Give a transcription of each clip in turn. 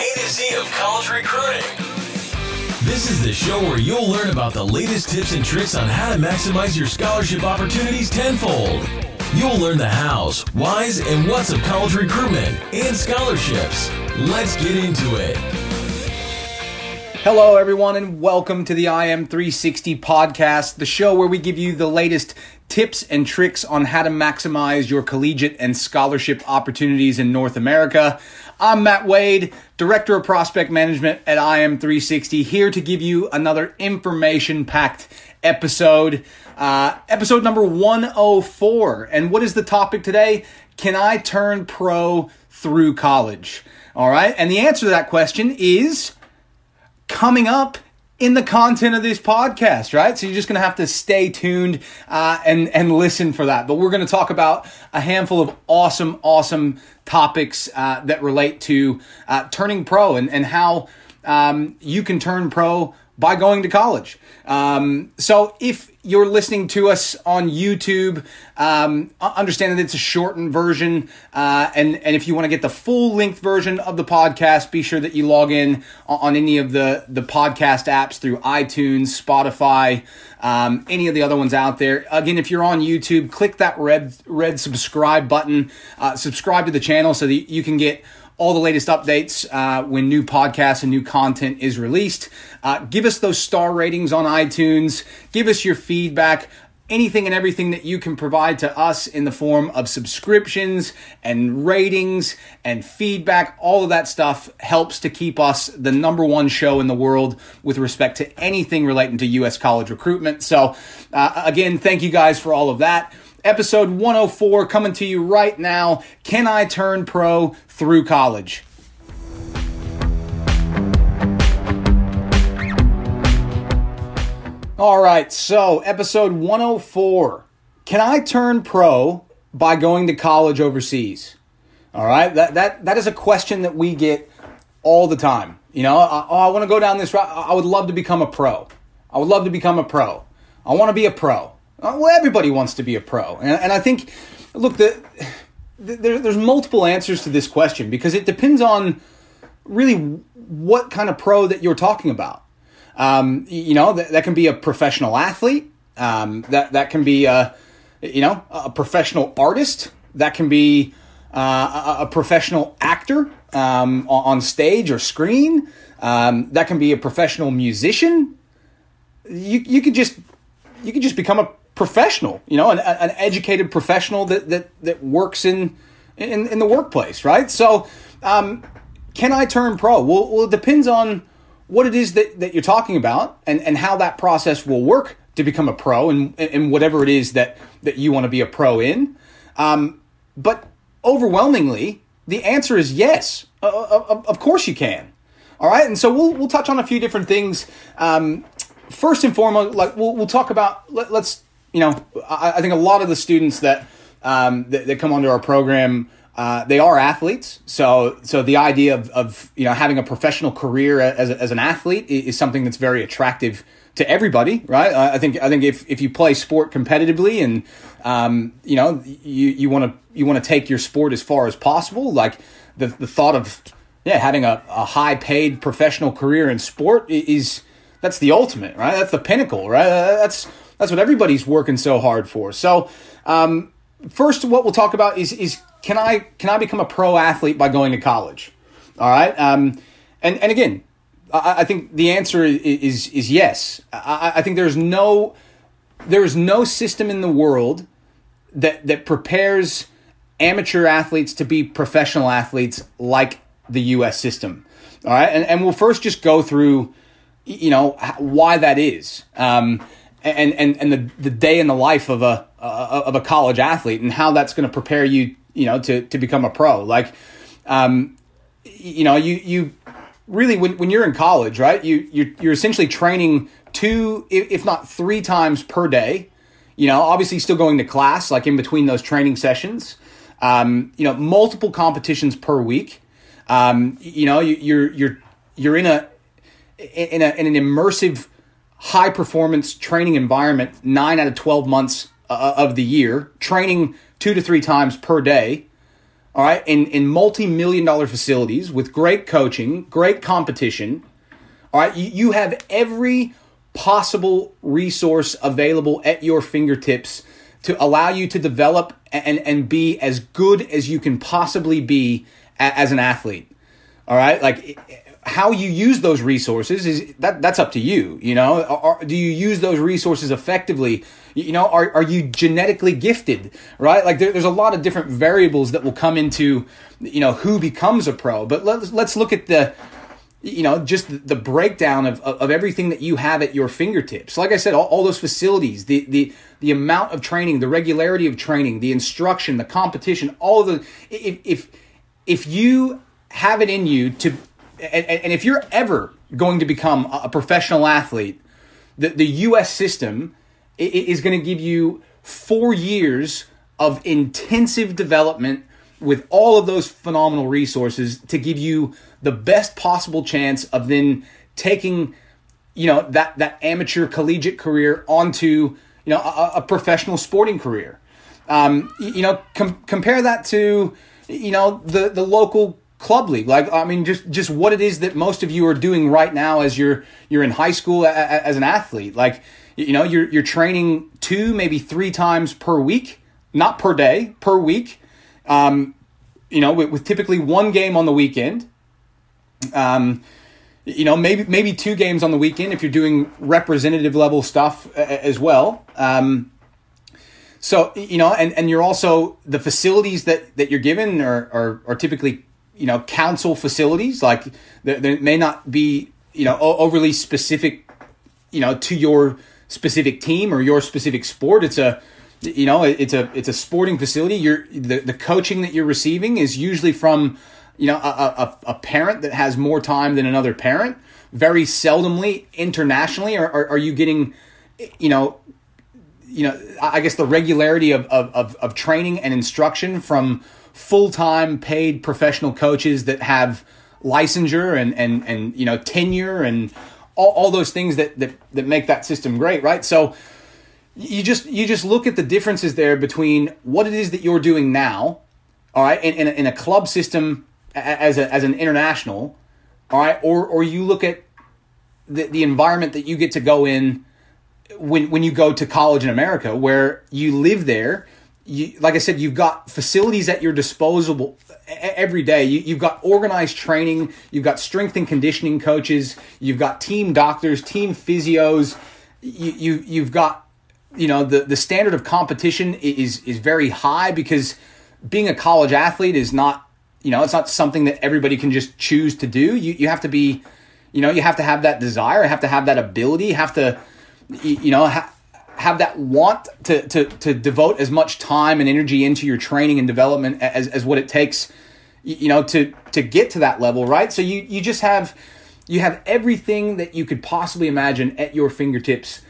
A to Z of college recruiting. This is the show where you'll learn about the latest tips and tricks on how to maximize your scholarship opportunities tenfold. You'll learn the hows, whys, and whats of college recruitment and scholarships. Let's get into it. Hello, everyone, and welcome to the IM360 podcast, the show where we give you the latest tips and tricks on how to maximize your collegiate and scholarship opportunities in North America. I'm Matt Wade, Director of Prospect Management at IM360, here to give you another information packed episode, uh, episode number 104. And what is the topic today? Can I turn pro through college? All right. And the answer to that question is coming up in the content of this podcast, right? So you're just going to have to stay tuned uh, and and listen for that. But we're going to talk about a handful of awesome, awesome topics uh, that relate to uh, turning pro and and how um, you can turn pro by going to college. Um, so if you're listening to us on YouTube, um, understand that it's a shortened version. Uh, and, and if you want to get the full length version of the podcast, be sure that you log in on any of the, the podcast apps through iTunes, Spotify, um, any of the other ones out there. Again, if you're on YouTube, click that red, red subscribe button, uh, subscribe to the channel so that you can get all the latest updates uh, when new podcasts and new content is released. Uh, give us those star ratings on iTunes. Give us your feedback. Anything and everything that you can provide to us in the form of subscriptions and ratings and feedback, all of that stuff helps to keep us the number one show in the world with respect to anything relating to U.S. college recruitment. So, uh, again, thank you guys for all of that episode 104 coming to you right now. Can I turn pro through college? All right, so episode 104. Can I turn pro by going to college overseas? All right, that, that, that is a question that we get all the time. You know, I, oh, I want to go down this route. I would love to become a pro. I would love to become a pro. I want to be a pro. Uh, well, everybody wants to be a pro, and, and I think, look, the, the, there, there's multiple answers to this question because it depends on really what kind of pro that you're talking about. Um, you know, that, that can be a professional athlete. Um, that that can be a, you know, a professional artist. That can be uh, a, a, professional actor um, on stage or screen. Um, that can be a professional musician. You you could just you could just become a professional, you know, an, an educated professional that, that, that works in, in, in the workplace, right? So, um, can I turn pro? Well, well, it depends on what it is that, that you're talking about and, and how that process will work to become a pro and, and whatever it is that, that you want to be a pro in. Um, but overwhelmingly, the answer is yes. Uh, of, of course you can. All right. And so we'll, we'll touch on a few different things. Um, first and foremost, like we'll, we'll talk about, let, us you know, I, I, think a lot of the students that um, that, that, come onto our program. Uh, they are athletes, so so the idea of, of you know having a professional career as, as an athlete is something that's very attractive to everybody, right? I think I think if, if you play sport competitively and um, you know you you want to you want to take your sport as far as possible, like the the thought of yeah having a, a high paid professional career in sport is that's the ultimate, right? That's the pinnacle, right? That's that's what everybody's working so hard for. So, um, first, what we'll talk about is is can I can I become a pro athlete by going to college? All right, um, and and again, I, I, think the answer is is, is yes. I, I think there's no there is no system in the world that that prepares amateur athletes to be professional athletes like the U.S. system. All right, and and we'll first just go through, you know, why that is. Um, and and and the the day in the life of a uh, of a college athlete and how that's going to prepare you you know to to become a pro. Like um you know you you really when when you're in college right you you're, you're essentially training two if not three times per day. You know obviously still going to class like in between those training sessions. Um you know multiple competitions per week. Um you know you, you're you're you're in a in a in an immersive high performance training environment nine out of 12 months uh, of the year, training two to three times per day. all right, in, in multi million dollar facilities with great coaching, great competition. All right, you, you have every possible resource available at your fingertips to allow you to develop and, and be as good as you can possibly be as an athlete. All right, like how you use those resources is that that's up to you. You know, are, do you use those resources effectively? You know, are are you genetically gifted? Right, like there, there's a lot of different variables that will come into you know who becomes a pro. But let's let's look at the you know just the breakdown of, of everything that you have at your fingertips like i said all, all, those facilities the, the the amount of training the regularity of training the instruction the competition all of the if if if you have it in you to and, and if you're ever going to become a professional athlete the, the us system is going to give you four years of intensive development with all of those phenomenal resources to give you the best possible chance of then taking you know that that amateur collegiate career onto you know a, a professional sporting career. Um, you know com- compare that to you know the the local club league. Like i mean just just what it is that most of you are doing right now as you're you're in high school a, a, as an athlete. Like you know you're you're training two maybe three times per week. Not per day per week. Um, you know with, with typically one game on the weekend. Um, you know, maybe maybe two games on the weekend if you're doing representative level stuff as well. Um, so you know, and, and you're also the facilities that, that you're given are, are, are typically you know council facilities. Like there, may not be you know overly specific, you know, to your specific team or your specific sport. It's a you know it's a it's a sporting facility. You're the the coaching that you're receiving is usually from you know, a, a, a parent that has more time than another parent. Very seldomly internationally, or are, are you getting, you know, you know, I guess the regularity of, of, of, training and instruction from full time paid professional coaches that have licensure and, and, and you know, tenure and all, all those things that, that, that make that system great, right? So you just you just look at the differences there between what it is that you're doing now, all right, in, in, a, in a club system as a, as an international, all right, or or you look at the the environment that you get to go in when when you go to college in America, where you live there. You, like I said, you've got facilities at your disposal every day. You, you've got organized training. You've got strength and conditioning coaches. You've got team doctors, team physios. You, you you've got you know the the standard of competition is is very high because being a college athlete is not you know, it's not something that everybody can just choose to do. You you have to be, you know, you have to have that desire, have to have that ability, have to, you know, have that want to, to to devote as much time and energy into your training and development as as what it takes, you know, to to get to that level, right? So you you just have you have everything that you could possibly imagine at your fingertips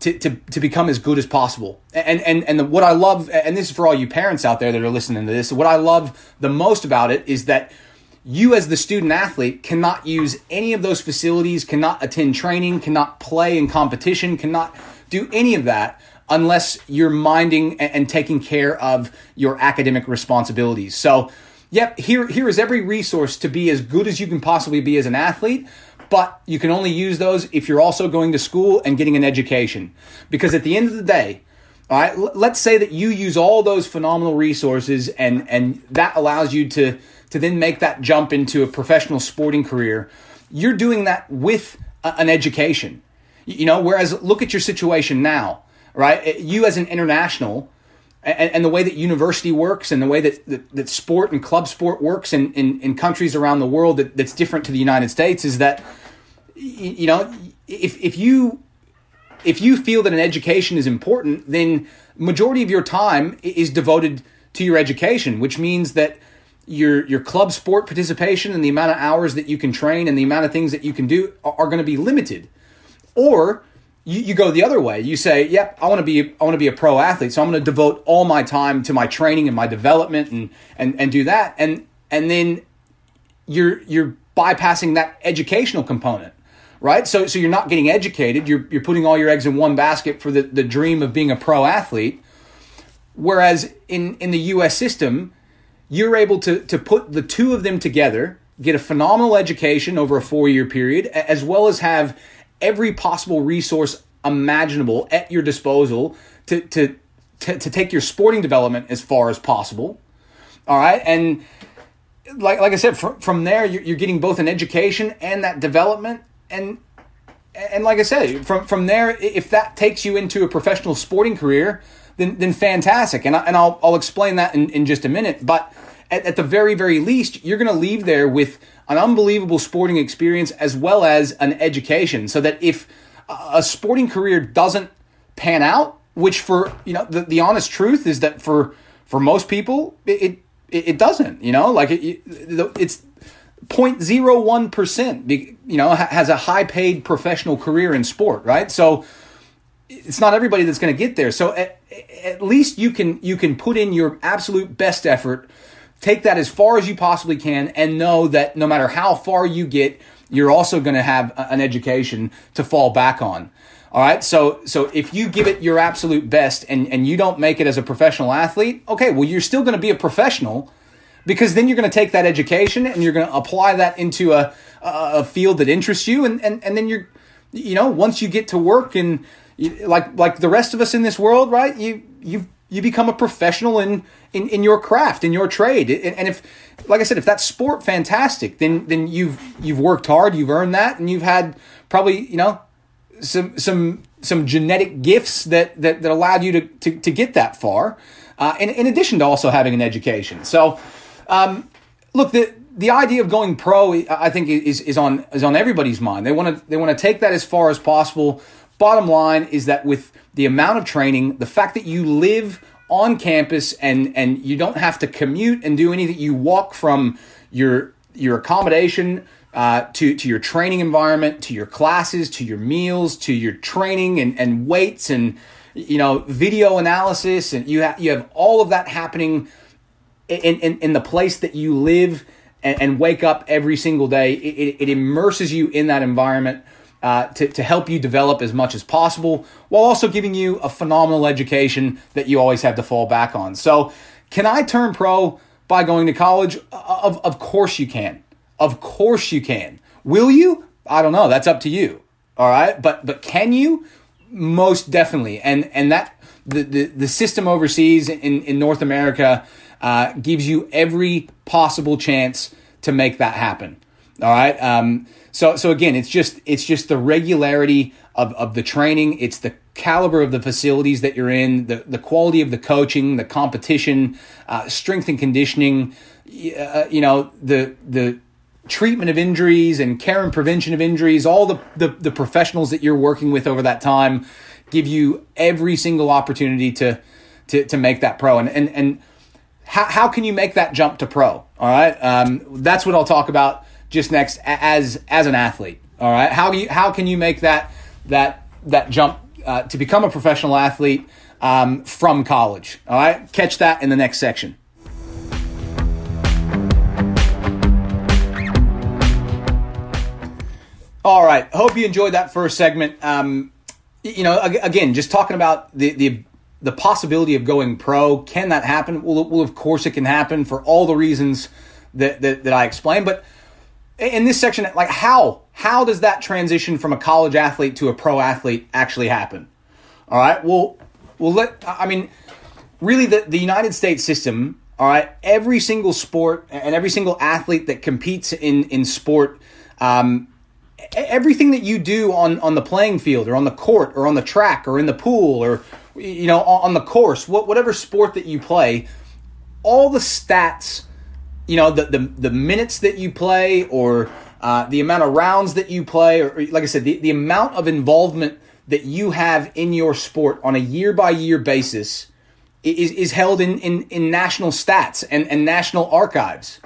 to, to, to become as good as possible. And, and, and the, what I love, and this is for all you parents out there that are listening to this, what I love the most about it is that you as the student athlete cannot use any of those facilities, cannot attend training, cannot play in competition, cannot do any of that unless you're minding and, taking care of your academic responsibilities. So, yep, here, here is every resource to be as good as you can possibly be as an athlete but you can only use those if you're also going to school and getting an education. Because at the end of the day, all right, let's say that you use all those phenomenal resources and and that allows you to to then make that jump into a professional sporting career. You're doing that with a, an education. You know, whereas look at your situation now, right? Eh, you as an international and, and, the way that university works and the way that, that, that sport and club sport works in, in, in countries around the world that, that's different to the United States is that you know if, if you if you feel that an education is important then majority of your time is devoted to your education which means that your your club sport participation and the amount of hours that you can train and the amount of things that you can do are, are going to be limited or you, you go the other way. You say, "Yep, I want to be I want to be a pro athlete, so I'm going to devote all my time to my training and my development and and and do that." And and then you're you're bypassing that educational component, right? So so you're not getting educated. You're you're putting all your eggs in one basket for the the dream of being a pro athlete. Whereas in in the U.S. system, you're able to to put the two of them together, get a phenomenal education over a four year period, as well as have every possible resource imaginable at your disposal to to to, to take your sporting development as far as possible. All right, and like like I said, from, from there you're, you're getting both an education and that development, and and like I said, from from there, if that takes you into a professional sporting career, then then fantastic. And I, and I'll I'll explain that in, in just a minute. But at, at the very very least, you're going to leave there with an unbelievable sporting experience as well as an education, so that if a sporting career doesn't pan out, which for you know the, the honest truth is that for for most people it it, it doesn't. You know, like it, it's 0.01% you know has a high paid professional career in sport right? So it's not everybody that's going to get there. So at, at, least you can you can put in your absolute best effort take that as far as you possibly can and know that no matter how far you get you're also going to have an education to fall back on. All right so so if you give it your absolute best and and you don't make it as a professional athlete okay well you're still going to be a professional because then you're going to take that education and you're going to apply that into a, a field that interests you and, and, and then you're you know once you get to work and you, like like the rest of us in this world right you you you become a professional in in, in your craft in your trade and, and if like i said if that's sport fantastic then then you've you've worked hard you've earned that and you've had probably you know some some some genetic gifts that that, that allowed you to, to, to get that far uh, in, in addition to also having an education so um, look, the the idea of going pro, I think, is is on is on everybody's mind. They want to they want to take that as far as possible. Bottom line is that with the amount of training, the fact that you live on campus and and you don't have to commute and do anything, you walk from your your accommodation uh, to to your training environment, to your classes, to your meals, to your training and and weights and you know video analysis, and you have you have all of that happening in, in, in the place that you live and, and wake up every single day. It, it, immerses you in that environment uh, to, to help you develop as much as possible while also giving you a phenomenal education that you always have to fall back on. So, can I turn pro by going to college? Of, of course you can. Of course you can. Will you? I don't know. That's up to you. All right. But but can you? Most definitely. And and that the, the, the system overseas in, in North America uh, gives you every possible chance to make that happen. All right. Um, so so again, it's just it's just the regularity of, of the training. It's the caliber of the facilities that you're in, the the quality of the coaching, the competition, uh, strength and conditioning. Uh, you know the the treatment of injuries and care and prevention of injuries. All the, the the professionals that you're working with over that time give you every single opportunity to to to make that pro. And and and how, how can you make that jump to pro? All right. Um, that's what I'll talk about just next as, as an athlete. All right. How you, how can you make that, that, that jump uh, to become a professional athlete um, from college? All right. Catch that in the next section. All right. Hope you enjoyed that first segment. Um, you know, again, just talking about the, the the possibility of going pro. Can that happen? Well, well, of course it can happen for all the reasons that, that, that I explained. But in this section, like how how does that transition from a college athlete to a pro athlete actually happen? All right. Well, well, let I mean, really, the the United States system. All right, every single sport and every single athlete that competes in in sport. Um, everything that you do on, on the playing field or on the court or on the track or in the pool or you know, on the course, whatever sport that you play, all the stats, you know, the the, the minutes that you play or uh, the amount of rounds that you play, or, like I said, the, the amount of involvement that you have in your sport on a year by year basis is, is held in, in, in national stats and, and national archives.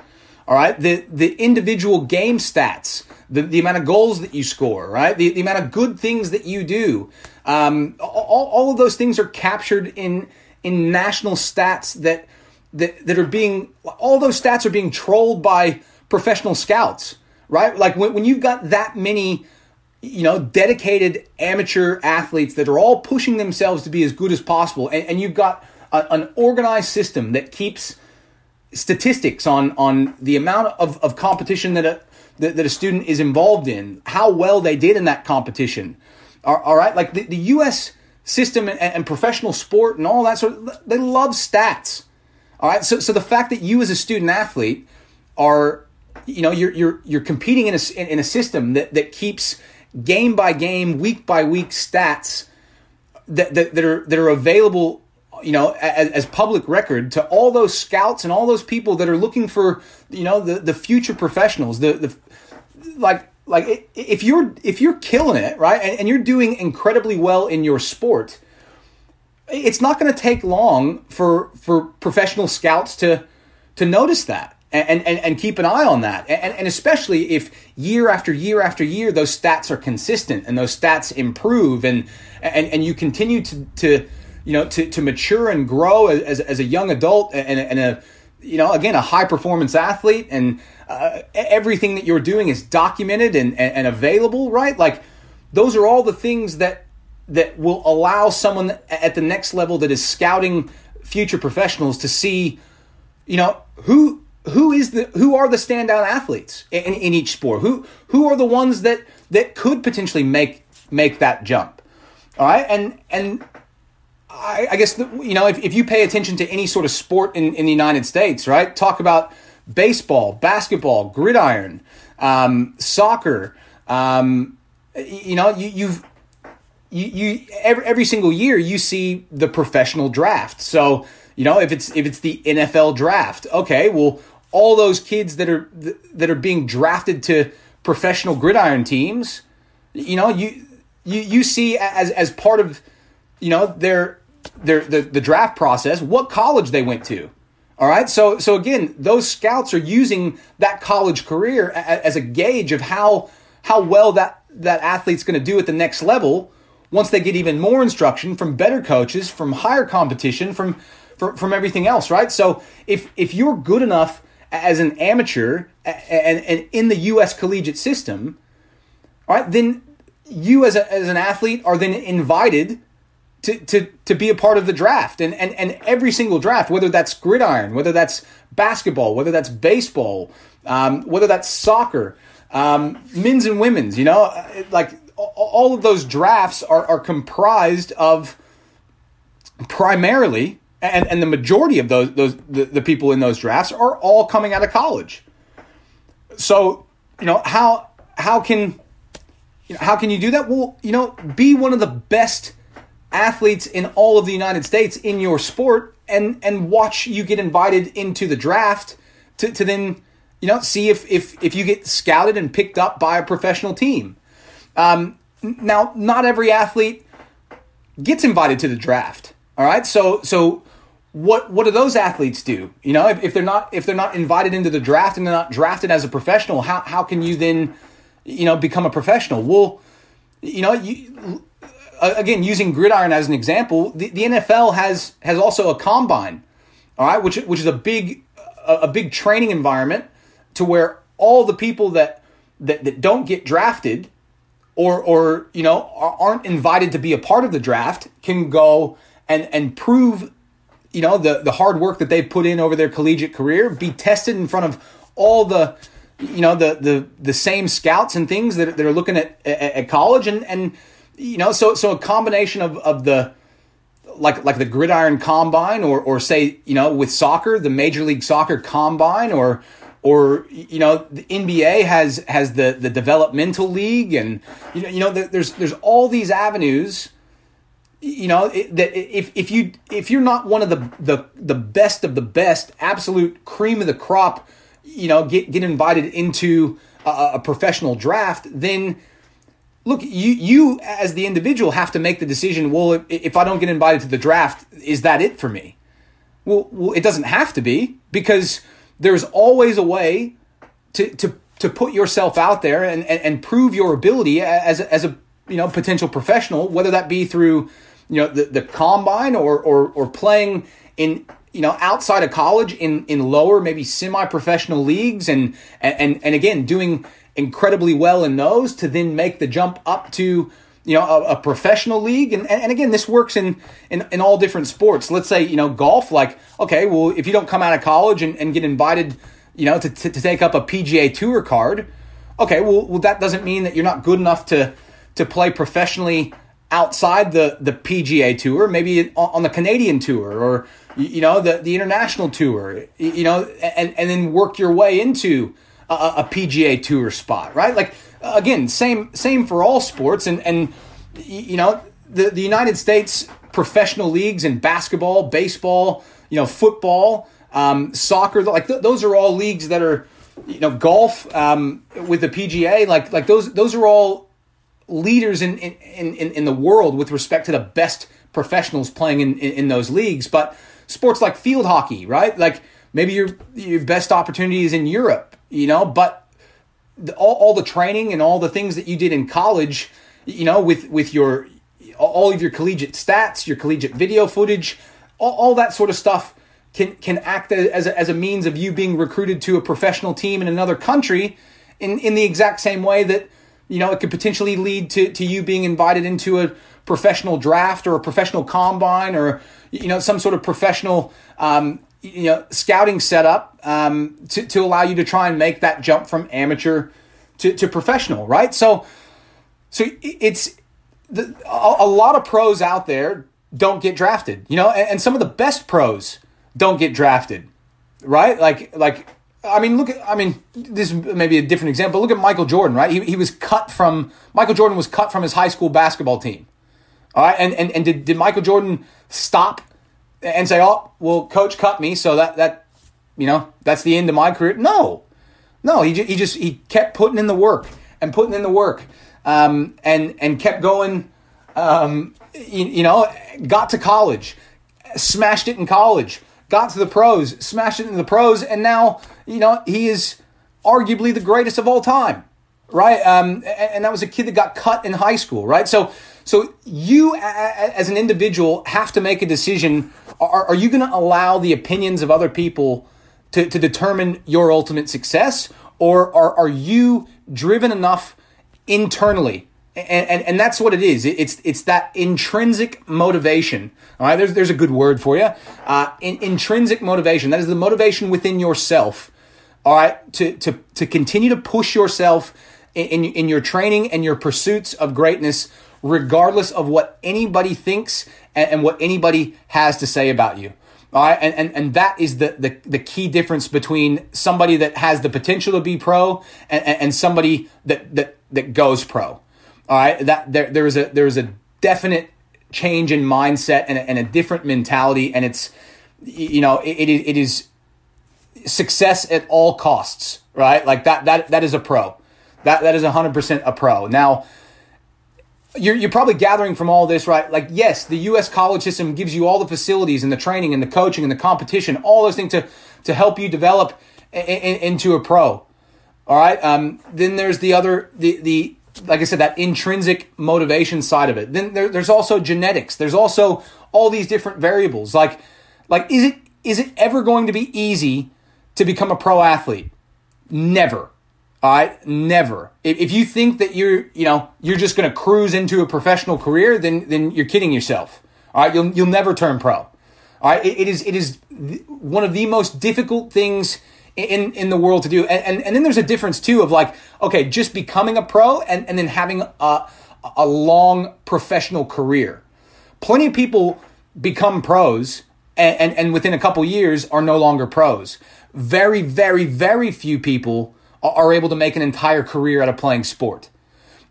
All right. The, the individual game stats, the, the amount of goals that you score, right? The, the amount of good things that you do. Um, all, all of those things are captured in, in national stats that, that, that are being, all those stats are being trolled by professional scouts, right? Like when, when you've got that many, you know, dedicated amateur athletes that are all pushing themselves to be as good as possible, and, and you've got a, an organized system that keeps statistics on on the amount of, of competition that a that, that a student is involved in, how well they did in that competition. All, all right, like the, the U.S. system and, and professional sport and all that sort of, they love stats. All right, so so the fact that you as a student athlete are, you know, you're you're you're competing in a in a system that that keeps game by game, week by week stats that that, that are that are available you know, as, as, public record to all those scouts and all those people that are looking for, you know, the, the future professionals, the, the, like, like if you're, if you're killing it, right. And, and you're doing incredibly well in your sport, it's not going to take long for, for professional scouts to, to notice that and, and, and keep an eye on that. And, and especially if year after year after year, those stats are consistent and those stats improve and, and, and you continue to, to, you know, to, to mature and grow as, as a young adult and, and a, you know, again, a high performance athlete and uh, everything that you're doing is documented and, and, and available, right? Like those are all the things that, that will allow someone at the next level that is scouting future professionals to see, you know, who, who is the who are the standout athletes in, in each sport who who are the ones that that could potentially make make that jump all right and and I, I guess, the, you know, if, if you pay attention to any sort of sport in, in the United States, right? Talk about baseball, basketball, gridiron, um, soccer. Um, you know, you, you've you, you every, every single year you see the professional draft. So you know if it's if it's the NFL draft, okay, well all those kids that are that are being drafted to professional gridiron teams, you know you you you see as as part of you know their their the, the draft process what college they went to. All right. So so again, those scouts are using that college career as a gauge of how how well that that athlete's going to do at the next level once they get even more instruction from better coaches, from higher competition, from from, from everything else, right? So if if you're good enough as an amateur and, and in the US collegiate system, right, then you as, a, as an athlete are then invited to, to, to be a part of the draft. And, and, and every single draft, whether that's gridiron, whether that's basketball, whether that's baseball, um, whether that's soccer, um, men's and women's, you know, like all of those drafts are, are comprised of primarily, and, and the majority of those, those the, the people in those drafts are all coming out of college. So, you know, how, how can, you know, how can you do that? Well, you know, be one of the best athletes in all of the United States in your sport and and watch you get invited into the draft to, to then you know see if if if you get scouted and picked up by a professional team. Um, now, not every athlete gets invited to the draft. All right, so so what what do those athletes do? You know, if, if they're not if they're not invited into the draft and they're not drafted as a professional, how how can you then you know become a professional? Well, you know you again, using gridiron as an example, the, the NFL has has also a combine, all right, which which is a big a, a big training environment to where all the people that that, that don't get drafted or or you know aren't invited to be a part of the draft can go and and prove you know the the hard work that they've put in over their collegiate career be tested in front of all the you know the the the same scouts and things that, that are looking at, at, at college and and you know, so so a combination of of the like like the gridiron combine or or say you know with soccer the major league soccer combine or or you know the NBA has has the the developmental league and you know you know there's there's all these avenues you know that if if you if you're not one of the the the best of the best absolute cream of the crop you know get get invited into a, a professional draft then look, you you as the individual have to make the decision. Well, if, if I don't get invited to the draft, is that it for me? Well, well, it doesn't have to be because there's always a way to to to put yourself out there and, and, and prove your ability as a, as a you know potential professional, whether that be through you know the, the combine or, or or playing in you know outside of college in in lower maybe semi professional leagues and and and again doing incredibly well in those to then make the jump up to you know a, a professional league. And, and again this works in, in in all different sports. Let's say you know golf like okay well if you don't come out of college and, and get invited you know to, to, to take up a pga tour card okay well, well that doesn't mean that you're not good enough to to play professionally outside the the pga tour maybe on the canadian tour or you know the the international tour you know and and then work your way into a, a pga tour spot right? Like again, same same for all sports, and and you know the the United States professional leagues in basketball, baseball, you know, football, um, soccer, like th- those are all leagues that are, you know, golf um, with the PGA, like like those those are all leaders in in, in, in the world with respect to the best professionals playing in, in, in those leagues. But sports like field hockey, right? Like maybe your your best opportunity is in Europe, you know, but the, all, all the training and all the things that you did in college, you know, with with your all of your collegiate stats, your collegiate video footage, all, all that sort of stuff can can act as a, as a means of you being recruited to a professional team in another country in in the exact same way that you know it could potentially lead to to you being invited into a professional draft or a professional combine or you know some sort of professional um, you know scouting setup um, to, to allow you to try and make that jump from amateur to, to professional right so so it's the, a, a lot of pros out there don't get drafted you know and, and, some of the best pros don't get drafted right like like I mean, look at, I mean, this may be a different example. Look at Michael Jordan, right? He, he was cut from, Michael Jordan was cut from his high school basketball team. All right. And, and, and did, did Michael Jordan stop and say, "Oh, well, coach cut me, so that that you know that's the end of my career." No, no, he he just he kept putting in the work and putting in the work, um, and and kept going. Um, you, you know, got to college, smashed it in college, got to the pros, smashed it in the pros, and now you know he is arguably the greatest of all time, right? Um, and, and that was a kid that got cut in high school, right? So so you, as an individual, have to make a decision. Are, are you going to allow the opinions of other people to, to determine your ultimate success, or are, are you driven enough internally? And, and, and that's what it is. It's it's that intrinsic motivation. All right, there's there's a good word for you. Uh, in, intrinsic motivation. That is the motivation within yourself. All right, to to to continue to push yourself in, in, in your training and your pursuits of greatness regardless of what anybody thinks and, and what anybody has to say about you. All right, and, and, and that is the, the, the key difference between somebody that has the potential to be pro and, and somebody that, that, that goes pro. All right, that there, there is a there is a definite change in mindset and a, and a different mentality, and it's you know it, it is success at all costs, right? Like that that that is a pro. That that is hundred percent a pro. Now you're, you're probably gathering from all this, right? Like, yes, the U.S. college system gives you all the facilities and the training and the coaching and the competition, all those things to, to help you develop in, in, into a pro. All right. Um, then there's the other, the, the, like I said, that intrinsic motivation side of it. Then there, there's also genetics. There's also all these different variables. Like, like, is it, is it ever going to be easy to become a pro athlete? Never. Right, never. If, if you think that you're, you know, you're just going to cruise into a professional career, then then you're kidding yourself. All right, you'll you'll never turn pro. All right, it, it is it is one of the most difficult things in in the world to do. And, and and then there's a difference too of like, okay, just becoming a pro and and then having a a long professional career. Plenty of people become pros and, and, and within a couple years are no longer pros. Very, very, very few people are able to make an entire career out of playing sport.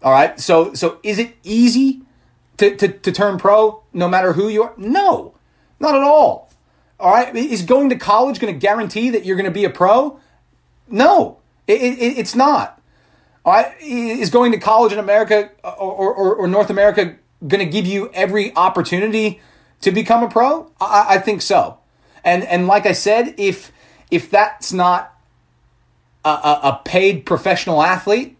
All right. So so is it easy to, to, to turn pro no matter who you are? No, not at all. All right. Is going to college going to guarantee that you're going to be a pro? No, it, it, it's not. All right. Is going to college in America uh, or, or, or North America going to give you every opportunity to become a pro? I, I think so. And and like I said, if if that's not a, a paid professional athlete,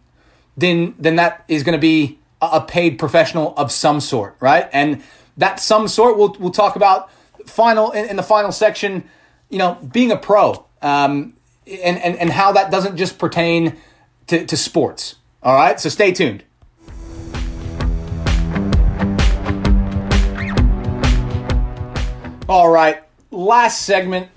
then then that is going to be a paid professional of some sort, right? And that some sort we'll we'll talk about final in, in the final section. You know, being a pro um, and and and how that doesn't just pertain to, to sports. All right, so stay tuned. All right, last segment.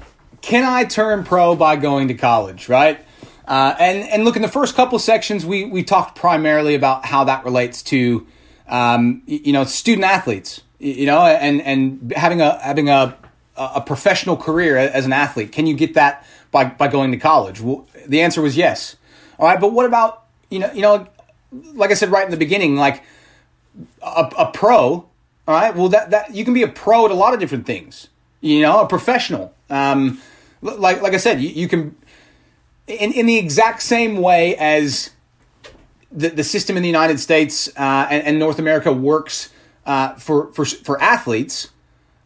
Can I turn pro by going to college? Right uh, and and look in the first couple sections, we we talked primarily about how that relates to, um, you know, student athletes. You know, and and having a having a a professional career as an athlete. Can you get that by by going to college? Well, the answer was yes. All right, but what about you know you know, like I said right in the beginning, like a, a pro all right. Well, that that you can be a pro at a lot of different things. You know, a professional. Um, like like I said, you, you can in in the exact same way as the the system in the United States uh, and, and, North America works uh, for for for athletes.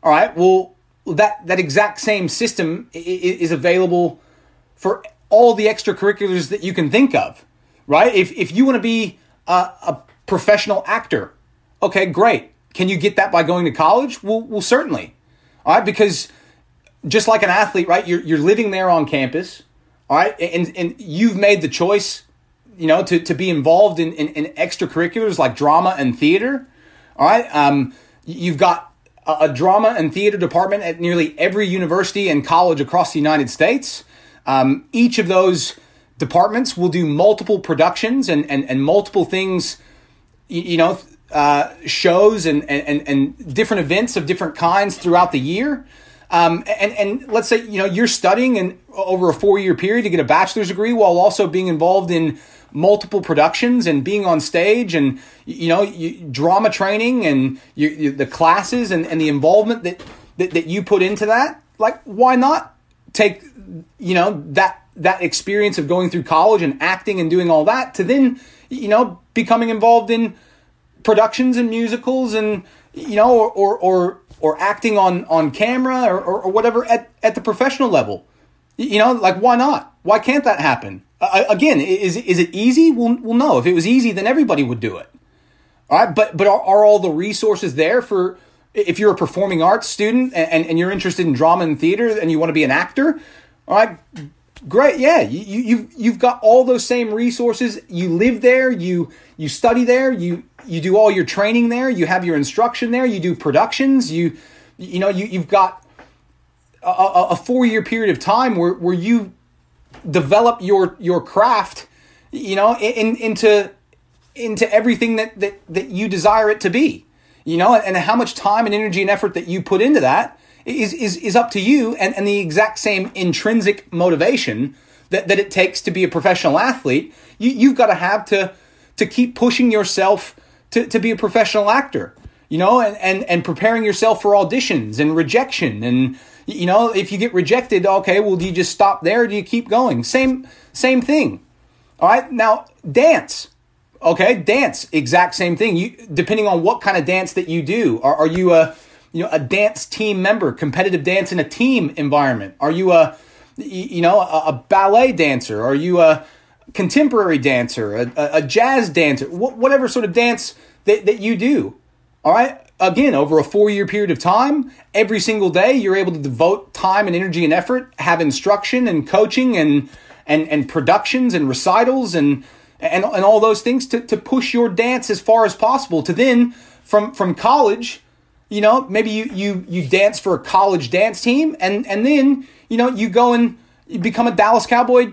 All right. Well, that that exact same system is available for all the extracurriculars that you can think of. Right. If if you want to be a, a professional actor, okay, great can you get that by going to college? Well, well, certainly. All right, because just like an athlete, right? You're you're living there on campus, all right, and and you've made the choice, you know, to to be involved in in, in extracurriculars like drama and theater. All right, um, you've got a, drama and theater department at nearly every university and college across the United States. Um, each of those departments will do multiple productions and and, and multiple things, you, you know uh, shows and, and, and different events of different kinds throughout the year. Um, and, and let's say, you know, you're studying and over a four year period to get a bachelor's degree while also being involved in multiple productions and being on stage and, you know, you, drama training and you, you, the classes and, and the involvement that, that, that you put into that. Like, why not take, you know, that, that experience of going through college and acting and doing all that to then, you know, becoming involved in, productions and musicals and you know or or or, or acting on on camera or, or, or, whatever at, at the professional level. You know like why not? Why can't that happen? Uh, again is is it easy? Well, well no if it was easy then everybody would do it. All right? But but are, are all the resources there for if you're a performing arts student and, and you're interested in drama and theater and you want to be an actor all right great yeah you, you you've, you've got all those same resources. You live there you you study there you you do all your training there, you have your instruction there, you do productions, you you know you you've got a, a four year period of time where where you develop your your craft, you know, in, into into everything that, that that you desire it to be, you know, and how much time and energy and effort that you put into that is is is up to you, and and the exact same intrinsic motivation that that it takes to be a professional athlete, you you've got to have to to keep pushing yourself to, to be a professional actor, you know, and, and, and preparing yourself for auditions and rejection. And, you know, if you get rejected, okay, well, do you just stop there? do you keep going? Same, same thing. All right. Now, dance. Okay. Dance. Exact same thing. You, depending on what kind of dance that you do, are, are you a, you know, a dance team member, competitive dance in a team environment? Are you a, you know, a, a ballet dancer? Are you a, contemporary dancer, a, a jazz dancer, wh- whatever sort of dance that, that you do. All right. Again, over a four year period of time, every single day, you're able to devote time and energy and effort, have instruction and coaching and, and, and productions and recitals and, and, and all those things to, to push your dance as far as possible to then from, from college, you know, maybe you, you, you dance for a college dance team and, and then, you know, you go and you become a Dallas Cowboy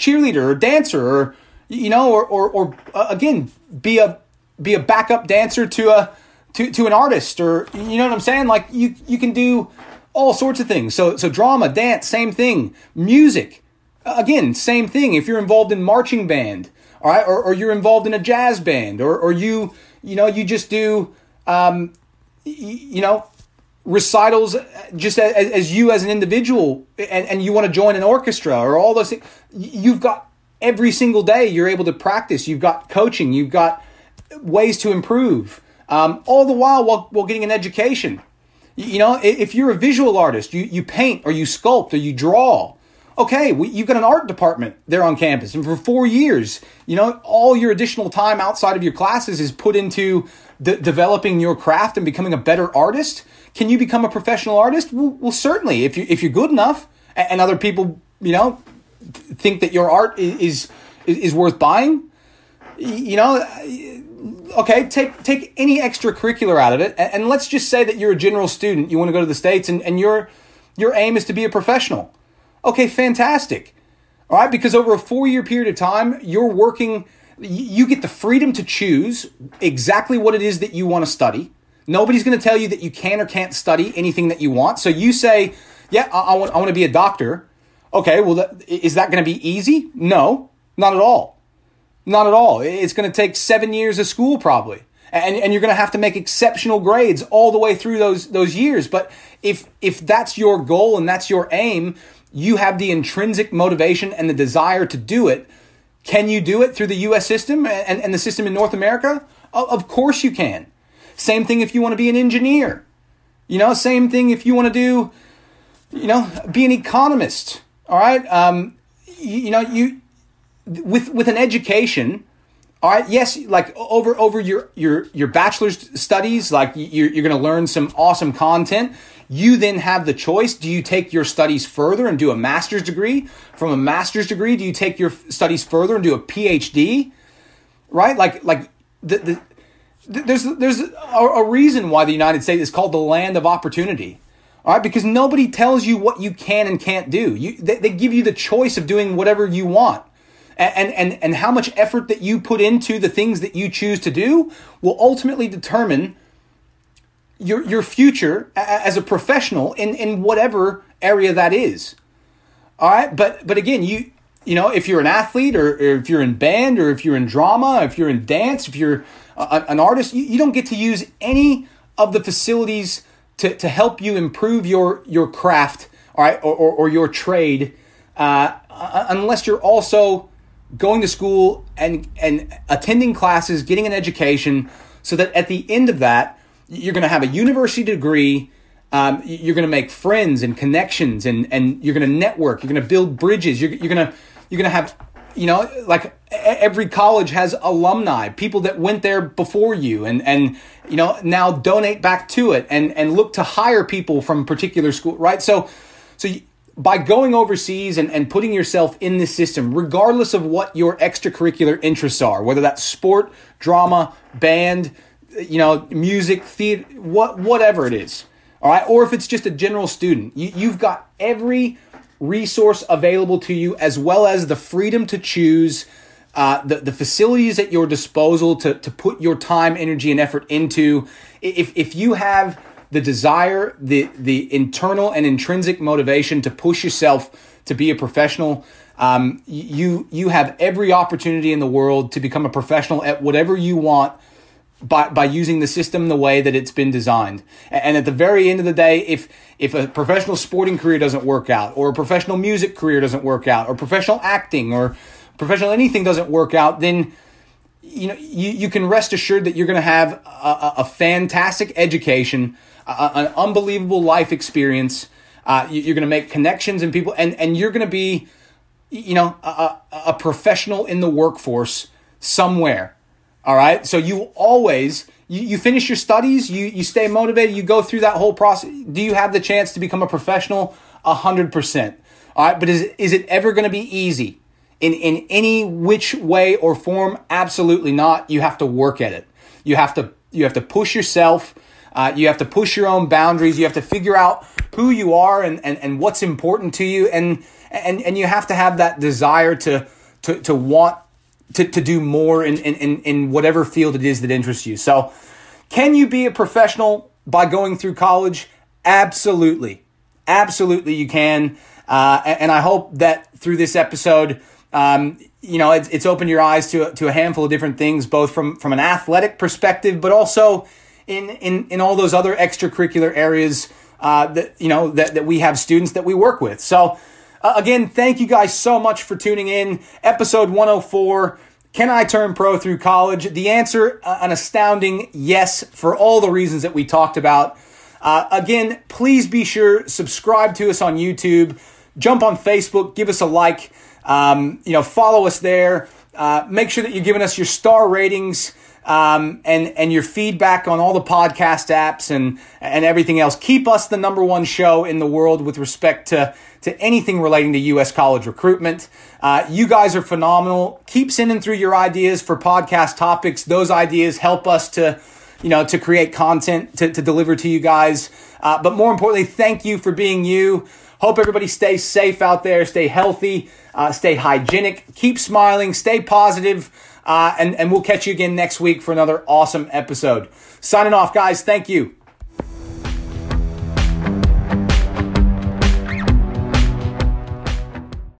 cheerleader or dancer or you know or or, or uh, again be a be a backup dancer to a to, to an artist or you know what I'm saying? Like you you can do all sorts of things. So so drama dance same thing. Music again same thing. If you're involved in marching band all right or, or you're involved in a jazz band or or you you know you just do um you know recitals just as, as you as an individual and, and you want to join an orchestra or all those things you've got every single day you're able to practice you've got coaching you've got ways to improve um, all the while, while while getting an education. You know if you're a visual artist you, you paint or you sculpt or you draw okay you've got an art department there on campus and for four years you know all your additional time outside of your classes is put into de- developing your craft and becoming a better artist can you become a professional artist? Well, well certainly, if you if you're good enough, and, and other people, you know, think that your art is is, is worth buying. You know, uh, okay, take take any extracurricular out of it, and, and let's just say that you're a general student, you want to go to the states, and, and your your aim is to be a professional. Okay, fantastic. All right, because over a four year period of time, you're working. You get the freedom to choose exactly what it is that you want to study. Nobody's going to tell you that you can or can't study anything that you want. So you say, "Yeah, I, I want. I want to be a doctor." Okay, well, is that going to be easy? No, not at all. Not at all. It's going to take seven years of school probably. And, and you're going to have to make exceptional grades all the way through those, those years. But if, if that's your goal and that's your aim, you have the intrinsic motivation and the desire to do it. Can you do it through the US system and, and the system in North America? Of course you can. Same thing if you want to be an engineer. You know, same thing if you want to do, you know, be an economist. All right. Um, you, you know, you with with an education, all right, yes, like over over your your your bachelor's studies, like you're you're going to learn some awesome content. You then have the choice: do you take your studies further and do a master's degree? From a master's degree, do you take your studies further and do a PhD? Right, like like the, the there's there's a, a reason why the United States is called the land of opportunity. All right, because nobody tells you what you can and can't do. You, they, they give you the choice of doing whatever you want and, and, and how much effort that you put into the things that you choose to do will ultimately determine your, your future as a professional in, in whatever area that is. All right. But, but again, you, you know, if you're an athlete or, or if you're in band or if you're in drama, if you're in dance, if you're a, an artist, you, you don't get to use any of the facilities to, to help you improve your, your craft, all right, or, or, or your trade, uh, unless you're also going to school and and attending classes, getting an education, so that at the end of that, you're going to have a university degree. Um, you're going to make friends and connections, and and you're going to network. You're going to build bridges. You're, you're going to you're going to have you know like every college has alumni people that went there before you and and you know now donate back to it and and look to hire people from particular school right so so by going overseas and, and putting yourself in this system, regardless of what your extracurricular interests are, whether that's sport, drama, band, you know, music, theater, what, whatever it is, all right, or if it's just a general student, you, you've got every resource available to you as well as the freedom to choose uh, the, the facilities at your disposal to, to put your time, energy, and effort into. If, if you have the desire, the the internal and intrinsic motivation to push yourself to be a professional. Um, you you have every opportunity in the world to become a professional at whatever you want by by using the system the way that it's been designed. And at the very end of the day, if if a professional sporting career doesn't work out, or a professional music career doesn't work out, or professional acting, or professional anything doesn't work out, then you know you, you can rest assured that you're going to have a, a fantastic education a, an unbelievable life experience. Uh, you, are going to make connections and people, and, and you're going to be, you know, a, a professional in the workforce somewhere. All right. So you always, you, you finish your studies, you, you stay motivated, you go through that whole process. Do you have the chance to become a professional? A hundred percent. All right. But is, is it ever going to be easy? In, in any which way or form? Absolutely not. You have to work at it. You have to, you have to push yourself. Uh, you have to push your own boundaries. You have to figure out who you are and, and, and what's important to you. And, and, and you have to have that desire to, to, to want to, to do more in, in, in whatever field it is that interests you. So, can you be a professional by going through college? Absolutely. Absolutely, you can. Uh, and I hope that through this episode, um, you know, it's, it's opened your eyes to, to a handful of different things, both from, from an athletic perspective, but also in in in all those other extracurricular areas uh, that you know that that we have students that we work with. So uh, again, thank you guys so much for tuning in. Episode 104. Can I turn pro through college? The answer, uh, an astounding yes, for all the reasons that we talked about. Uh, again, please be sure subscribe to us on YouTube, jump on Facebook, give us a like, um, you know, follow us there. Uh, make sure that you're giving us your star ratings um, and and your feedback on all the podcast apps and and everything else. Keep us the number one show in the world with respect to to anything relating to U.S. college recruitment. Uh, you guys are phenomenal. Keep sending through your ideas for podcast topics. Those ideas help us to, you know, to create content to, to deliver to you guys. Uh, but more importantly, thank you for being you. Hope everybody stays safe out there, stay healthy, uh, stay hygienic, keep smiling, stay positive, uh, and, and we'll catch you again next week for another awesome episode. Signing off, guys. Thank you.